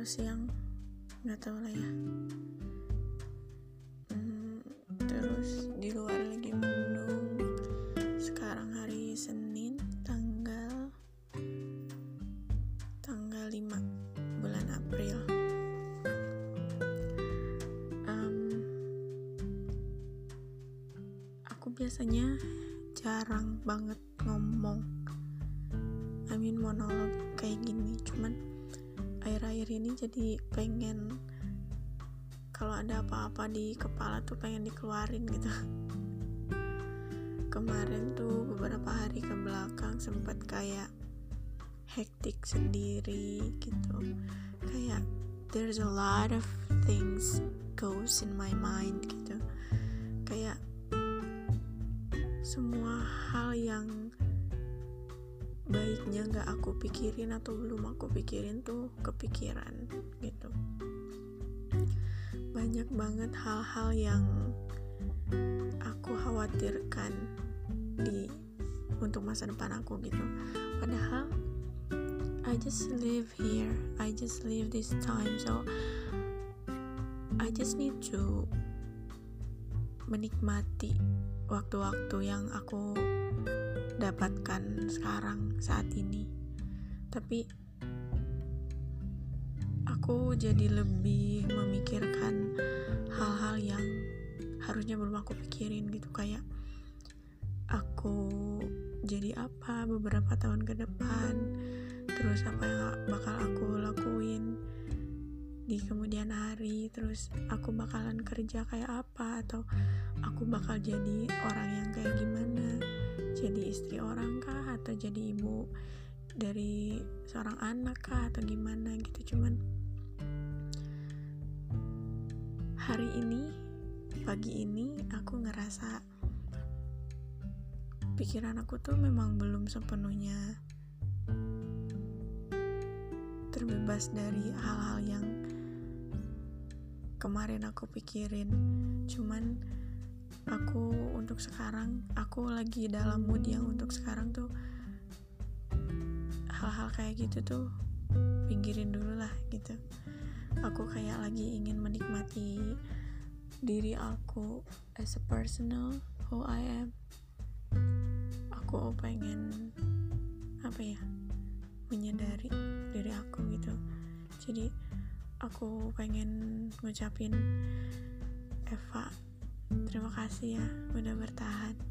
atau siang nggak tahu lah ya. Hmm, terus di luar lagi mendung. Sekarang hari Senin tanggal tanggal 5 bulan April. Um, aku biasanya jarang banget ngomong. I mean monolog kayak gini cuman akhir-akhir ini jadi pengen kalau ada apa-apa di kepala tuh pengen dikeluarin gitu. Kemarin tuh beberapa hari ke belakang sempat kayak hektik sendiri gitu. Kayak there's a lot of things goes in my mind gitu. Kayak semua hal yang baiknya nggak aku pikirin atau belum aku pikirin tuh kepikiran gitu. Banyak banget hal-hal yang aku khawatirkan di untuk masa depan aku gitu. Padahal I just live here I just live this time so I just need to menikmati waktu-waktu yang aku dapatkan sekarang saat ini. Tapi aku jadi lebih memikirkan hal-hal yang harusnya belum aku pikirin gitu. Kayak aku jadi apa beberapa tahun ke depan terus apa yang bakal aku lakuin di kemudian hari terus aku bakalan kerja kayak apa atau aku bakal jadi orang yang kayak gimana jadi istri orang kah? Atau jadi ibu dari seorang anak kah? Atau gimana gitu? Cuman hari ini pagi ini aku ngerasa pikiran aku tuh memang belum sepenuhnya terbebas dari hal-hal yang kemarin aku pikirin. Cuman aku untuk sekarang aku lagi dalam mood yang untuk sekarang tuh hal-hal kayak gitu tuh pinggirin dulu lah gitu. Aku kayak lagi ingin menikmati diri aku as a personal who I am. Aku pengen apa ya menyadari diri aku gitu. Jadi aku pengen ngucapin Eva terima kasih ya udah bertahan